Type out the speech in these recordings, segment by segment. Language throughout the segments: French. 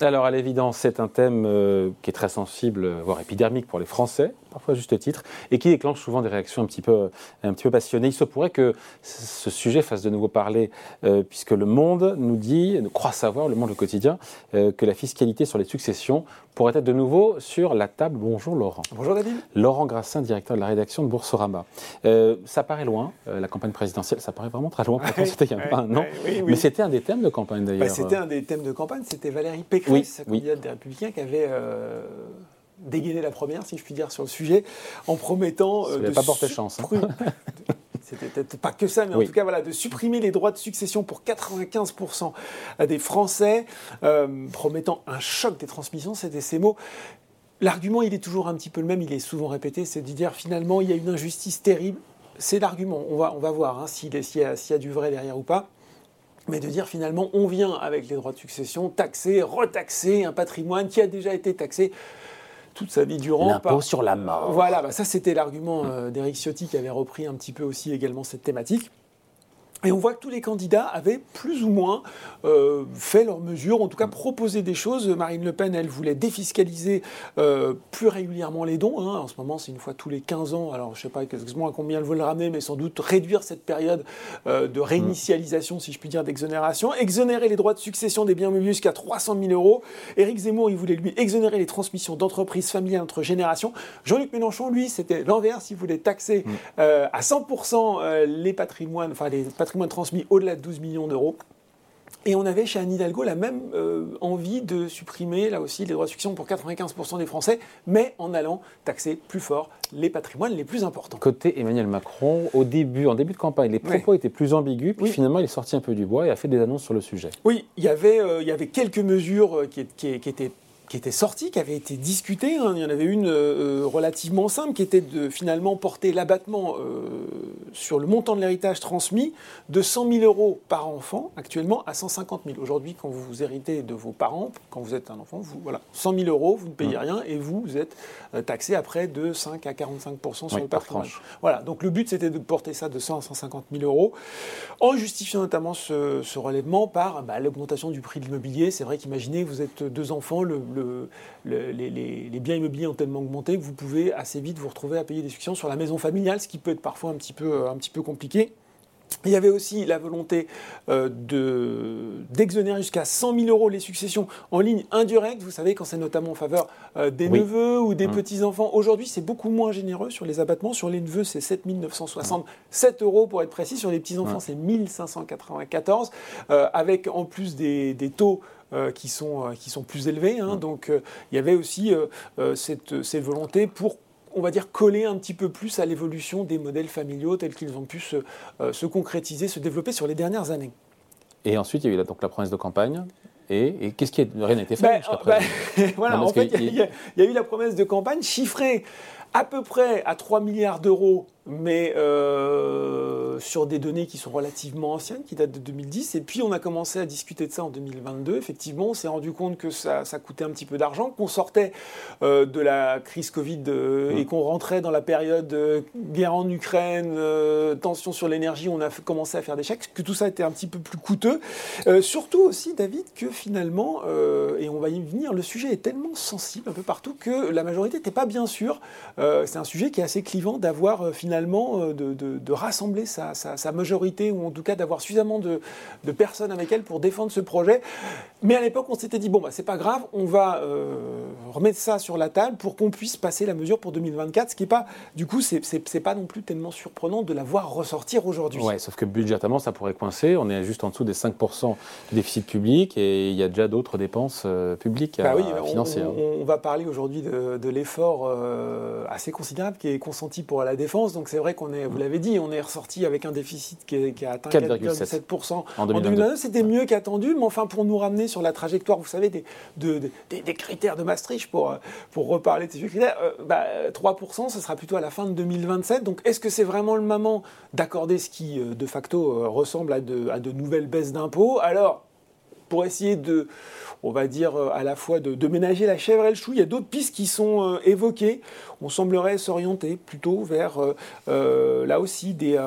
Alors, à l'évidence, c'est un thème euh, qui est très sensible, voire épidermique pour les Français, parfois à juste titre, et qui déclenche souvent des réactions un petit peu, un petit peu passionnées. Il se pourrait que ce sujet fasse de nouveau parler, euh, puisque le monde nous dit, nous croit savoir, le monde le quotidien, euh, que la fiscalité sur les successions pourrait être de nouveau sur la table. Bonjour Laurent. Bonjour David. Laurent Grassin, directeur de la rédaction de Boursorama. ça paraît loin, la campagne présidentielle, ça paraît vraiment très loin. c'était il y a pas un an. Mais c'était un des thèmes de campagne d'ailleurs. Bah, c'était un des thèmes de campagne, c'était Valérie Pécresse oui, candidate des Républicains, qui avait euh, dégainé la première, si je puis dire, sur le sujet, en promettant. Euh, de pas porté chance. Hein. C'était peut-être pas que ça, mais en tout cas, voilà, de supprimer les droits de succession pour 95% des Français, euh, promettant un choc des transmissions, c'était ces mots. L'argument, il est toujours un petit peu le même, il est souvent répété, c'est de dire finalement, il y a une injustice terrible. C'est l'argument, on va, on va voir hein, s'il y, y, a du vrai derrière ou pas mais de dire finalement on vient avec les droits de succession taxer, retaxer un patrimoine qui a déjà été taxé toute sa vie durant. L'impôt sur la mort. Voilà, bah ça c'était l'argument euh, d'Éric Ciotti qui avait repris un petit peu aussi également cette thématique. Et on voit que tous les candidats avaient plus ou moins euh, fait leurs mesures, en tout cas proposé des choses. Marine Le Pen, elle voulait défiscaliser euh, plus régulièrement les dons. Hein. En ce moment, c'est une fois tous les 15 ans. Alors, je ne sais pas exactement à combien elle veut le ramener, mais sans doute réduire cette période euh, de réinitialisation, si je puis dire, d'exonération. Exonérer les droits de succession des biens mobiliers jusqu'à 300 000 euros. Éric Zemmour, il voulait, lui, exonérer les transmissions d'entreprises familiales entre générations. Jean-Luc Mélenchon, lui, c'était l'inverse. Il voulait taxer à 100% les patrimoines, enfin les patrimoines patrimoine transmis au-delà de 12 millions d'euros. Et on avait chez Anne Hidalgo la même euh, envie de supprimer, là aussi, les droits de succession pour 95% des Français, mais en allant taxer plus fort les patrimoines les plus importants. Côté Emmanuel Macron, au début, en début de campagne, les propos étaient plus ambigus, puis finalement, il est sorti un peu du bois et a fait des annonces sur le sujet. Oui, il y avait, euh, il y avait quelques mesures euh, qui, qui, qui étaient qui était sortie, qui avait été discutée. Hein. Il y en avait une euh, euh, relativement simple, qui était de finalement porter l'abattement euh, sur le montant de l'héritage transmis de 100 000 euros par enfant, actuellement à 150 000. Aujourd'hui, quand vous héritez de vos parents, quand vous êtes un enfant, vous, voilà, 100 000 euros, vous ne payez mmh. rien et vous, vous êtes taxé après de 5 à 45% sur le patrimoine. Voilà, donc le but c'était de porter ça de 100 à 150 000 euros, en justifiant notamment ce, relèvement par bah, l'augmentation du prix de l'immobilier. C'est vrai qu'imaginez, vous êtes deux enfants, le les, biens immobiliers ont tellement augmenté que vous pouvez assez vite vous retrouver à payer des successions sur la maison familiale, ce qui peut être parfois un peu, un petit peu compliqué. Il y avait aussi la volonté euh, d'exonérer jusqu'à 100 000 euros les successions en ligne indirecte. Vous savez, quand c'est notamment en faveur euh, des neveux ou des mmh. petits-enfants. Aujourd'hui, c'est beaucoup moins généreux sur les abattements. Sur les neveux, c'est 7 967 euros pour être précis. Sur les petits-enfants, c'est 1594, euh, avec en plus des, des taux euh, qui, sont, euh, qui sont plus élevés. Hein. Donc euh, il y avait aussi cette, cette volonté pour on va dire, coller un petit peu plus à l'évolution des modèles familiaux tels qu'ils ont pu se, se, concrétiser, se développer sur les dernières années. Et ensuite, il y a eu donc la promesse de campagne. Et, qu'est-ce qui est, rien n'a été fait ben, jusqu'à ben, Voilà, en fait, il y, a eu la promesse de campagne chiffrée à peu près à 3 milliards d'euros mais euh, sur des données qui sont relativement anciennes, qui datent de 2010. Et puis on a commencé à discuter de ça en 2022. Effectivement, on s'est rendu compte que ça, coûtait un petit peu d'argent, qu'on sortait euh, de la crise Covid euh, et qu'on rentrait dans la période guerre en Ukraine, tension sur l'énergie. On a commencé à faire des chèques, que tout ça était un petit peu plus coûteux. surtout aussi, David, que finalement, et on va y venir, le sujet est tellement sensible un peu partout que la majorité n'était pas bien sûre. C'est un sujet qui est assez clivant d'avoir finalement euh, de, rassembler sa, majorité, ou en tout cas d'avoir suffisamment de, personnes avec elle pour défendre ce projet. Mais à l'époque, on s'était dit, bon, bah, c'est pas grave, on va euh, remettre ça sur la table pour qu'on puisse passer la mesure pour 2024, ce qui n'est pas, du coup, c'est pas non plus tellement surprenant de la voir ressortir aujourd'hui. Ouais, sauf que budgétalement, ça pourrait coincer. On est juste en dessous des 5% du déficit public et il y a déjà d'autres dépenses euh, publiques bah à, financer. On, va parler aujourd'hui de, l'effort assez considérable qui est consenti pour la défense. Donc c'est vrai qu'on est, vous mm. l'avez dit, on est ressorti avec un déficit qui, a atteint 4,7% en 2022. C'était mieux qu'attendu, mais enfin pour nous ramener sur la trajectoire, vous savez, des, des, critères de Maastricht, pour, pour reparler de ces critères, 3%, euh, bah, ce sera plutôt à la fin de 2027. Donc est-ce que c'est vraiment le moment d'accorder ce qui, euh, de facto, euh, ressemble à de, à de nouvelles baisses d'impôts? Alors, pour essayer de, on va dire, euh, à la fois de, ménager la chèvre et le chou. Il y a d'autres pistes qui sont euh, évoquées. On semblerait s'orienter plutôt vers, euh, là aussi, des,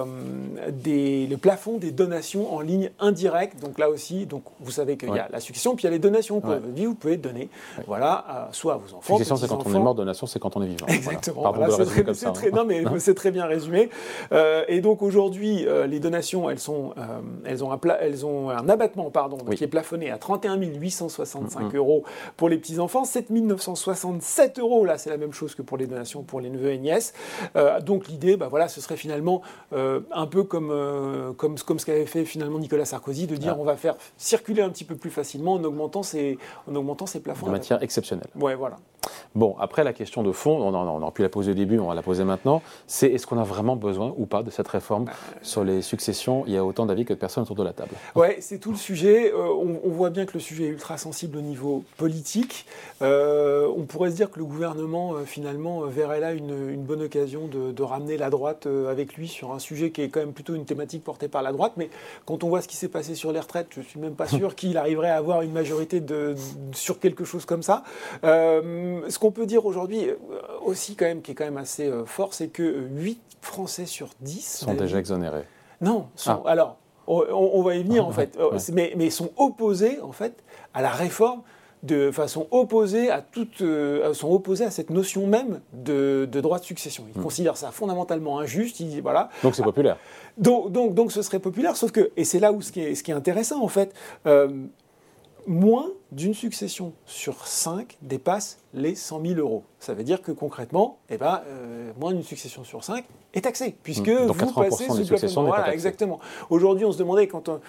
des, le plafond des donations en ligne indirectes. Donc là aussi, donc, vous savez qu'il y a la succession, puis il y a les donations. Vous, vous pouvez donner, voilà, soit à vos enfants. Succession, c'est quand on est mort, donation, c'est quand on est vivant. Exactement. c'est très, non, mais c'est très bien résumé. et donc aujourd'hui, les donations, elles, sont, elles, ont un elles ont un abattement pardon, qui est plafonné à 31 860 65 euros pour les petits-enfants, 7 967 euros, là c'est la même chose que pour les donations pour les neveux et nièces. Euh, donc l'idée, bah, voilà, ce serait finalement euh, un peu comme, euh, comme, comme ce qu'avait fait finalement Nicolas Sarkozy, de dire ah. on va faire circuler un petit peu plus facilement en augmentant ces, en augmentant ces plafonds. De matière exceptionnelle. Ouais, voilà. Bon, après la question de fond, on, on, aurait pu la poser au début, on va la poser maintenant, c'est est-ce qu'on a vraiment besoin ou pas de cette réforme sur les successions? Il y a autant d'avis que de personnes autour de la table. Ouais, c'est tout le sujet. on, on, voit bien que le sujet est ultra sensible au niveau politique. Euh, on pourrait se dire que le gouvernement, euh, finalement, euh, verrait là une, bonne occasion de, ramener la droite avec lui sur un sujet qui est quand même plutôt une thématique portée par la droite. Mais quand on voit ce qui s'est passé sur les retraites, je suis même pas sûr qu'il arriverait à avoir une majorité de, sur quelque chose comme ça. ce qu'on peut dire aujourd'hui aussi, quand même, qui est quand même assez fort, c'est que 8 Français sur 10 sont déjà exonérés. Non, sont, ah. alors on, va y venir en fait, mais, mais sont opposés en fait à la réforme de façon opposée à toute, euh, sont opposés à cette notion même de, droit de succession. Ils hmm. considèrent ça fondamentalement injuste. Ils, voilà. Donc c'est populaire. Donc, donc, donc, ce serait populaire, sauf que, et c'est là où ce qui est, ce qui est intéressant en fait, euh, moins d'une succession sur cinq dépasse les 100 000 euros. Ça veut dire que concrètement, eh ben, euh, moins d'une succession sur cinq est taxée, puisque hmm. vous passez sous Voilà, exactement. Aujourd'hui, on se demandait quand on,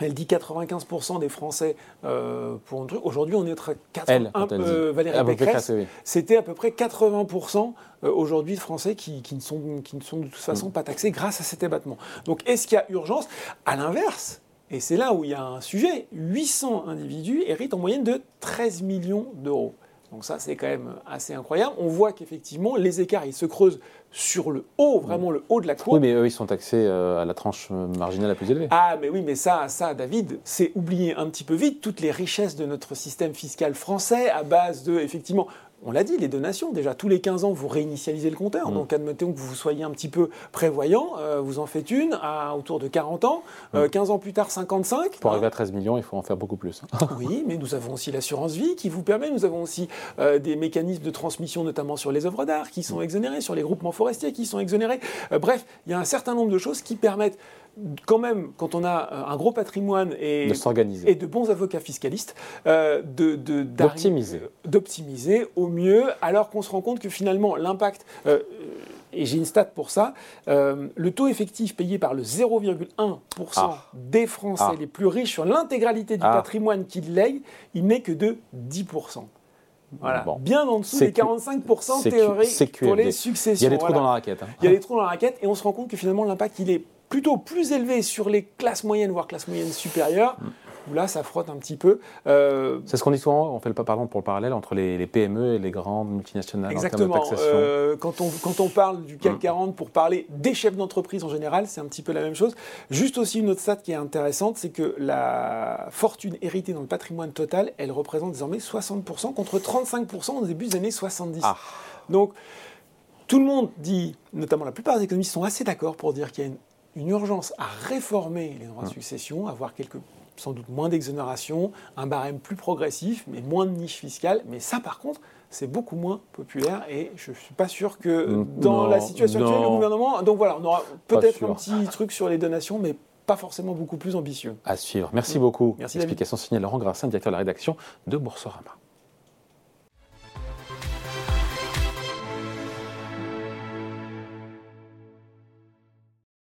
elle dit 95% des Français euh, pour un truc. Aujourd'hui, on est à 80, euh, Valérie ah, Pécresse, c'était à peu près 80% euh, aujourd'hui de Français qui, ne sont, qui ne sont de toute façon mm. pas taxés grâce à cet abattement. Donc, est-ce qu'il y a urgence? À l'inverse, et c'est là où il y a un sujet, 800 individus héritent en moyenne de 13 millions d'euros. Donc ça, c'est quand même assez incroyable. On voit qu'effectivement, les écarts, ils se creusent sur le haut, vraiment le haut de la courbe. Oui, mais eux, ils sont taxés euh, à la tranche marginale la plus élevée. Ah, mais oui, mais ça, ça, David, c'est oublier un petit peu vite toutes les richesses de notre système fiscal français à base de, effectivement, on l'a dit, les donations, déjà tous les 15 ans, vous réinitialisez le compteur. Mm. Donc admettons que vous soyez un petit peu prévoyant, euh, vous en faites une à autour de 40 ans, 15 euh, ans plus tard 55. Pour arriver à 13 millions, il faut en faire beaucoup plus. oui, mais nous avons aussi l'assurance vie qui vous permet, nous avons aussi euh, des mécanismes de transmission, notamment sur les œuvres d'art, qui sont mm. exonérés, sur les groupements forestiers qui sont exonérés. bref, il y a un certain nombre de choses qui permettent quand même, quand on a euh, un gros patrimoine et de, et de bons avocats fiscalistes, euh, d'optimiser. d'optimiser au mieux, alors qu'on se rend compte que finalement l'impact, euh, et j'ai une stat pour ça, le taux effectif payé par le 0,1% ah. des Français ah. les plus riches sur l'intégralité du ah. patrimoine qu'ils lèguent, il n'est que de 10%. Voilà. Bien en dessous des 45% théoriques pour les successions. Il y a des trous dans la raquette. Hein. Il y a des trous dans la raquette et on se rend compte que finalement l'impact il est plutôt plus élevé sur les classes moyennes, voire classes moyennes supérieures, où là, ça frotte un petit peu. Euh, c'est ce qu'on dit souvent, on fait le, pardon, pour le parallèle entre les, PME et les grandes multinationales Exactement. en termes de taxation. Euh, quand, on, quand on parle du CAC 40 mm. pour parler des chefs d'entreprise en général, c'est un petit peu la même chose. Juste aussi une autre stat qui est intéressante, c'est que la fortune héritée dans le patrimoine total, elle représente désormais 60% contre 35% au début des années 70. Ah. Donc, tout le monde dit, notamment la plupart des économistes sont assez d'accord pour dire qu'il y a une une urgence à réformer les droits de succession, avoir quelques, sans doute moins d'exonération, un barème plus progressif, mais moins de niche fiscale. Mais ça, par contre, c'est beaucoup moins populaire et je ne suis pas sûr que dans la situation actuelle, le gouvernement. Donc voilà, on aura peut-être un petit truc sur les donations, mais pas forcément beaucoup plus ambitieux. À suivre. Merci beaucoup. Merci Explication signée Laurent Grassin, directeur de la rédaction de Boursorama.